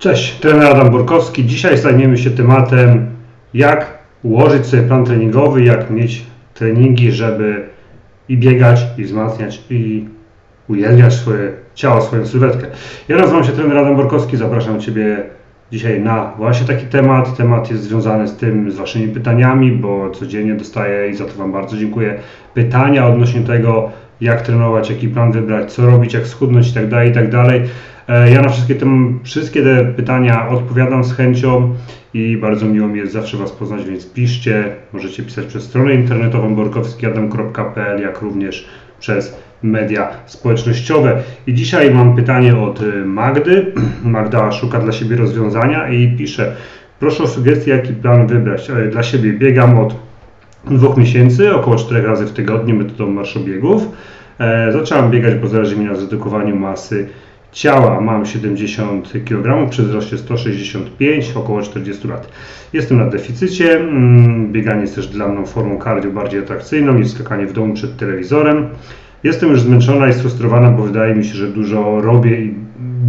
Cześć, trener Adam Borkowski. Dzisiaj zajmiemy się tematem, jak ułożyć sobie plan treningowy, jak mieć treningi, żeby i biegać, i wzmacniać, i ujawniać swoje ciało, swoją sylwetkę. Ja nazywam się trener Adam Borkowski, zapraszam Ciebie dzisiaj na właśnie taki temat. Temat jest związany z tym, z Waszymi pytaniami, bo codziennie dostaję i za to Wam bardzo dziękuję pytania odnośnie tego, jak trenować, jaki plan wybrać, co robić, jak schudnąć itd. Tak itd. Tak e, ja na wszystkie te, wszystkie te pytania odpowiadam z chęcią i bardzo miło mi jest zawsze Was poznać, więc piszcie. Możecie pisać przez stronę internetową borkowskiadam.pl, jak również przez media społecznościowe. I dzisiaj mam pytanie od y, Magdy. Magda szuka dla siebie rozwiązania i pisze: Proszę o sugestie, jaki plan wybrać. E, dla siebie biegam od dwóch miesięcy, około 4 razy w tygodniu metodą marszobiegów. E, zacząłem biegać, bo zależy mi na zredukowaniu masy ciała. Mam 70 kg przy wzroście 165, około 40 lat. Jestem na deficycie. Mm, bieganie jest też dla mnie formą cardio bardziej atrakcyjną niż skakanie w domu przed telewizorem. Jestem już zmęczona i sfrustrowana, bo wydaje mi się, że dużo robię i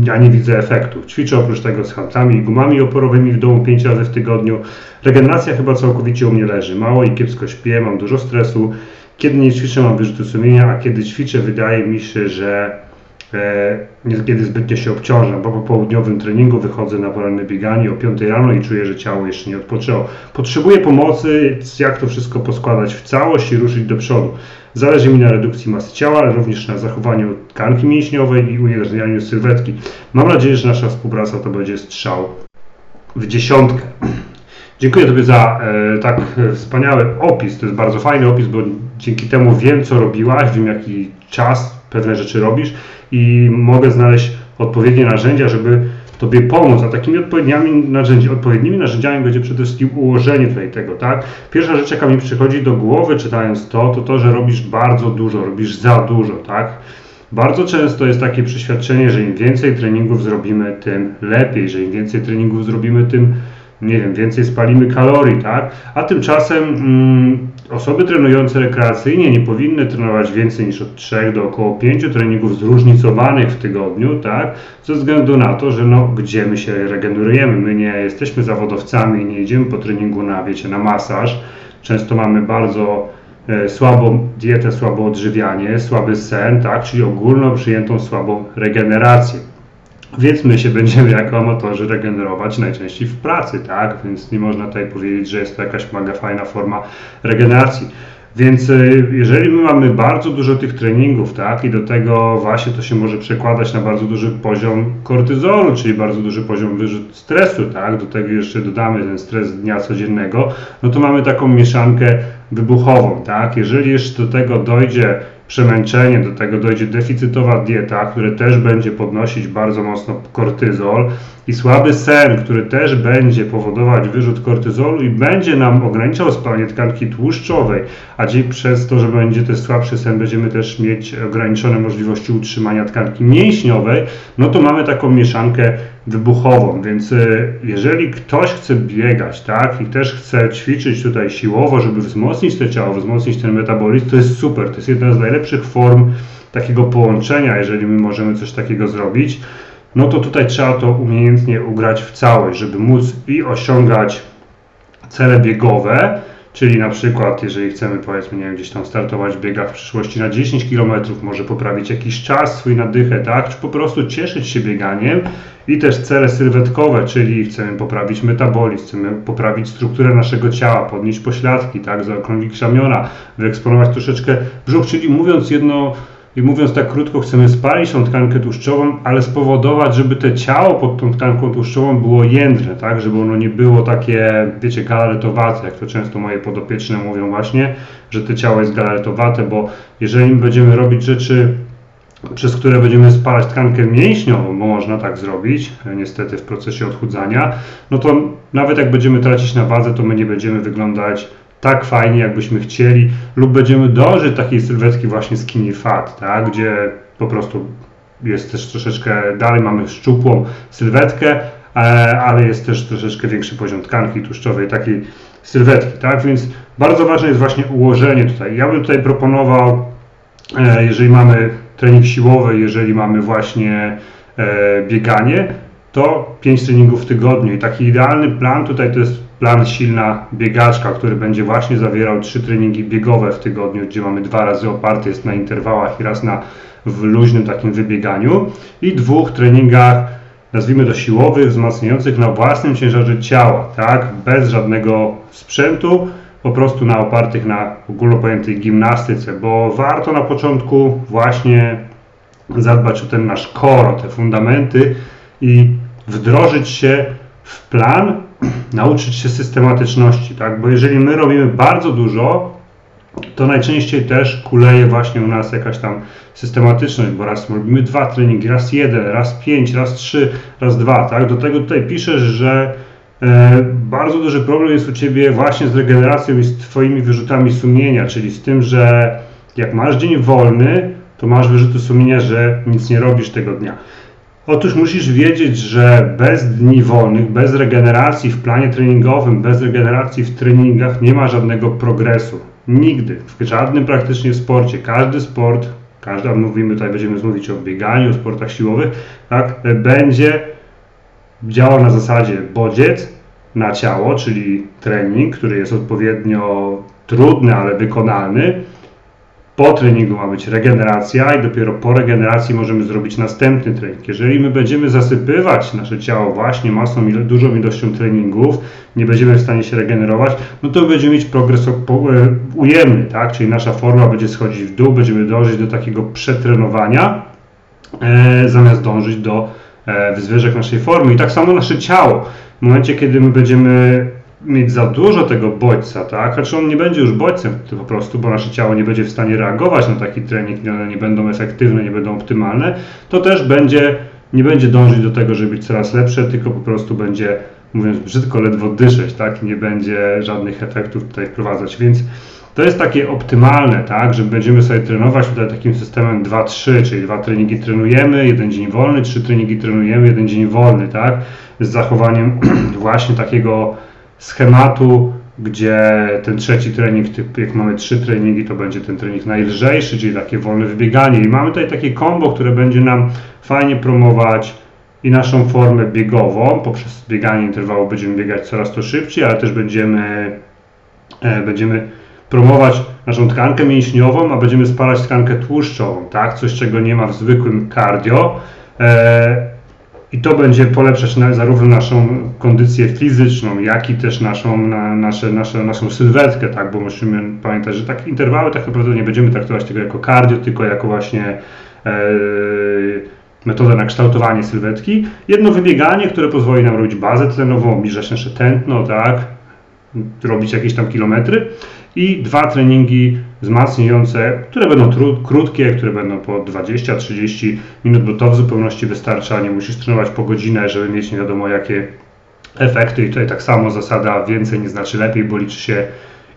ja nie widzę efektu. Ćwiczę oprócz tego z handlami i gumami oporowymi w domu 5 razy w tygodniu. Regeneracja chyba całkowicie u mnie leży. Mało i kiepsko śpię, mam dużo stresu. Kiedy nie ćwiczę, mam wyrzuty sumienia, a kiedy ćwiczę, wydaje mi się, że niekiedy zbytnio się obciążam, bo po południowym treningu wychodzę na poranne bieganie o 5 rano i czuję, że ciało jeszcze nie odpoczęło. Potrzebuję pomocy, jak to wszystko poskładać w całość i ruszyć do przodu. Zależy mi na redukcji masy ciała, ale również na zachowaniu tkanki mięśniowej i ujednolicaniu sylwetki. Mam nadzieję, że nasza współpraca to będzie strzał w dziesiątkę. Dziękuję Tobie za e, tak wspaniały opis. To jest bardzo fajny opis, bo dzięki temu wiem, co robiłaś, wiem, jaki czas pewne rzeczy robisz i mogę znaleźć odpowiednie narzędzia, żeby Tobie pomóc, a takimi odpowiednimi, narzędzi, odpowiednimi narzędziami będzie przede wszystkim ułożenie tutaj tego, tak? Pierwsza rzecz, jaka mi przychodzi do głowy czytając to, to to, że robisz bardzo dużo, robisz za dużo, tak? Bardzo często jest takie przeświadczenie, że im więcej treningów zrobimy, tym lepiej, że im więcej treningów zrobimy, tym nie wiem, więcej spalimy kalorii, tak? A tymczasem mm, osoby trenujące rekreacyjnie nie powinny trenować więcej niż od 3 do około 5 treningów zróżnicowanych w tygodniu, tak? Ze względu na to, że no, gdzie my się regenerujemy? My nie jesteśmy zawodowcami, nie idziemy po treningu na, wiecie, na masaż. Często mamy bardzo e, słabą dietę, słabo odżywianie, słaby sen, tak? Czyli ogólno przyjętą słabą regenerację. Więc my się będziemy jako amatorzy regenerować najczęściej w pracy, tak? Więc nie można tutaj powiedzieć, że jest to jakaś mega fajna forma regeneracji. Więc y, jeżeli my mamy bardzo dużo tych treningów, tak, i do tego właśnie to się może przekładać na bardzo duży poziom kortyzolu, czyli bardzo duży poziom wyrzut stresu, tak, do tego jeszcze dodamy ten stres dnia codziennego, no to mamy taką mieszankę wybuchową, tak. Jeżeli jeszcze do tego dojdzie przemęczenie, do tego dojdzie deficytowa dieta, która też będzie podnosić bardzo mocno kortyzol i słaby sen, który też będzie powodować wyrzut kortyzolu i będzie nam ograniczał spalanie tkanki tłuszczowej, a dzięki przez to, że będzie też słabszy sen, będziemy też mieć ograniczone możliwości utrzymania tkanki mięśniowej, no to mamy taką mieszankę wybuchową, więc y, jeżeli ktoś chce biegać, tak, i też chce ćwiczyć tutaj siłowo, żeby wzmocnić to ciało, wzmocnić ten metabolizm, to jest super, to jest jedna z najlepszych form takiego połączenia, jeżeli my możemy coś takiego zrobić, no to tutaj trzeba to umiejętnie ugrać w całość, żeby móc i osiągać cele biegowe, Czyli na przykład, jeżeli chcemy powiedzmy, nie wiem, gdzieś tam startować w biegach w przyszłości na 10 km, może poprawić jakiś czas, swój nadychę, tak? Czy po prostu cieszyć się bieganiem i też cele sylwetkowe, czyli chcemy poprawić metabolizm, chcemy poprawić strukturę naszego ciała, podnieść pośladki, tak? Zaokrąglić ramiona, wyeksponować troszeczkę brzuch, czyli mówiąc jedno, i mówiąc tak krótko, chcemy spalić tą tkankę tłuszczową, ale spowodować, żeby te ciało pod tą tkanką tłuszczową było jędrne, tak? Żeby ono nie było takie, wiecie, galaretowate, jak to często moje podopieczne mówią właśnie, że to ciało jest galaretowate, bo jeżeli będziemy robić rzeczy przez które będziemy spalać tkankę mięśniową, bo można tak zrobić, niestety w procesie odchudzania, no to nawet jak będziemy tracić na wadze, to my nie będziemy wyglądać tak fajnie, jakbyśmy chcieli, lub będziemy dążyć takiej sylwetki właśnie skinny fat, tak? gdzie po prostu jest też troszeczkę, dalej mamy szczupłą sylwetkę, e, ale jest też troszeczkę większy poziom tkanki tłuszczowej, takiej sylwetki, tak? Więc bardzo ważne jest właśnie ułożenie tutaj. Ja bym tutaj proponował, e, jeżeli mamy trening siłowy, jeżeli mamy właśnie e, bieganie, to 5 treningów w tygodniu. I taki idealny plan tutaj to jest plan silna biegaczka, który będzie właśnie zawierał 3 treningi biegowe w tygodniu, gdzie mamy dwa razy oparty jest na interwałach i raz na w luźnym takim wybieganiu. I dwóch treningach nazwijmy to siłowych, wzmacniających na własnym ciężarze ciała, tak, bez żadnego sprzętu, po prostu na opartych na ogólnopojętej gimnastyce, bo warto na początku właśnie zadbać o ten nasz core, o te fundamenty i wdrożyć się w plan, nauczyć się systematyczności, tak? Bo jeżeli my robimy bardzo dużo, to najczęściej też kuleje właśnie u nas jakaś tam systematyczność, bo raz robimy dwa treningi, raz jeden, raz pięć, raz trzy, raz dwa, tak? Do tego tutaj piszesz, że e, bardzo duży problem jest u Ciebie właśnie z regeneracją i z Twoimi wyrzutami sumienia, czyli z tym, że jak masz dzień wolny, to masz wyrzuty sumienia, że nic nie robisz tego dnia. Otóż musisz wiedzieć, że bez dni wolnych, bez regeneracji w planie treningowym, bez regeneracji w treningach nie ma żadnego progresu. Nigdy, w żadnym praktycznie sporcie. Każdy sport, każdy, mówimy tutaj, będziemy mówić o bieganiu, o sportach siłowych, tak, będzie działał na zasadzie bodziec na ciało, czyli trening, który jest odpowiednio trudny, ale wykonalny, po treningu ma być regeneracja i dopiero po regeneracji możemy zrobić następny trening. Jeżeli my będziemy zasypywać nasze ciało właśnie masą, dużą ilością treningów, nie będziemy w stanie się regenerować, no to będziemy mieć progres e, ujemny, tak? Czyli nasza forma będzie schodzić w dół, będziemy dążyć do takiego przetrenowania, e, zamiast dążyć do e, wyzwyżek naszej formy. I tak samo nasze ciało. W momencie, kiedy my będziemy mieć za dużo tego bodźca, tak? Znaczy on nie będzie już bodźcem po prostu, bo nasze ciało nie będzie w stanie reagować na taki trening, one nie będą efektywne, nie będą optymalne, to też będzie, nie będzie dążyć do tego, żeby być coraz lepsze, tylko po prostu będzie, mówiąc brzydko, ledwo dyszeć, tak? Nie będzie żadnych efektów tutaj wprowadzać, więc to jest takie optymalne, tak, że będziemy sobie trenować tutaj takim systemem 2-3, czyli dwa treningi trenujemy, jeden dzień wolny, trzy treningi trenujemy, jeden dzień wolny, tak, z zachowaniem właśnie takiego schematu, gdzie ten trzeci trening, jak mamy trzy treningi, to będzie ten trening najlżejszy, czyli takie wolne wybieganie. I mamy tutaj takie kombo, które będzie nam fajnie promować i naszą formę biegową. Poprzez bieganie interwału będziemy biegać coraz to szybciej, ale też będziemy, e, będziemy promować naszą tkankę mięśniową, a będziemy spalać tkankę tłuszczową, tak? Coś, czego nie ma w zwykłym cardio. I to będzie polepszać na, zarówno naszą kondycję fizyczną, jak i też naszą, na, nasze, nasze, naszą sylwetkę, tak? bo musimy pamiętać, że tak interwały tak naprawdę nie będziemy traktować tego jako cardio, tylko jako właśnie e, metodę na kształtowanie sylwetki. Jedno wybieganie, które pozwoli nam robić bazę tlenową, obniżać nasze tętno, tak? Robić jakieś tam kilometry i dwa treningi wzmacniające, które będą krótkie, które będą po 20-30 minut, bo to w zupełności wystarcza. Nie musisz trenować po godzinę, żeby mieć nie wiadomo jakie efekty. I tutaj tak samo zasada więcej nie znaczy lepiej, bo liczy się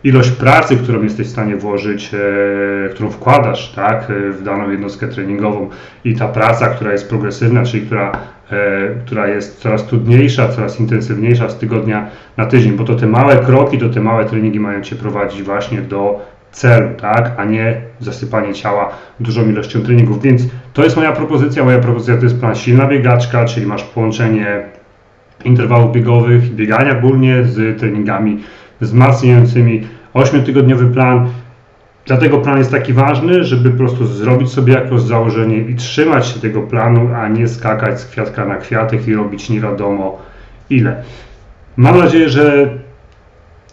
ilość pracy, którą jesteś w stanie włożyć, e, którą wkładasz tak, w daną jednostkę treningową i ta praca, która jest progresywna, czyli która E, która jest coraz trudniejsza, coraz intensywniejsza z tygodnia na tydzień, bo to te małe kroki, to te małe treningi mają Cię prowadzić właśnie do celu, tak, a nie zasypanie ciała dużą ilością treningów. Więc to jest moja propozycja. Moja propozycja to jest plan silna biegaczka, czyli masz połączenie interwałów biegowych, biegania ogólnie z treningami wzmacniającymi. 8-tygodniowy plan Dlatego plan jest taki ważny, żeby po prostu zrobić sobie jakieś założenie i trzymać się tego planu, a nie skakać z kwiatka na kwiatek i robić nie wiadomo ile. Mam nadzieję, że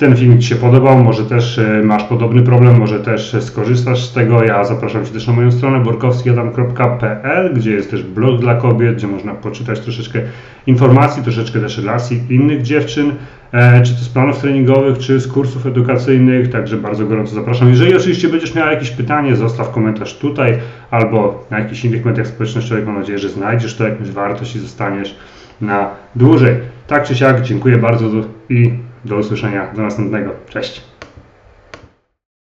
ten film Ci się podobał, może też e, masz podobny problem, może też skorzystasz z tego. Ja zapraszam Cię też na moją stronę borkowskiadam.pl, gdzie jest też blog dla kobiet, gdzie można poczytać troszeczkę informacji, troszeczkę też relacji innych dziewczyn, e, czy to z planów treningowych, czy z kursów edukacyjnych, także bardzo gorąco zapraszam. Jeżeli oczywiście będziesz miał jakieś pytanie, zostaw komentarz tutaj albo na jakichś innych mediach społecznościowych. Mam nadzieję, że znajdziesz to jakąś wartość i zostaniesz na dłużej. Tak czy siak, dziękuję bardzo i do usłyszenia do następnego. Cześć.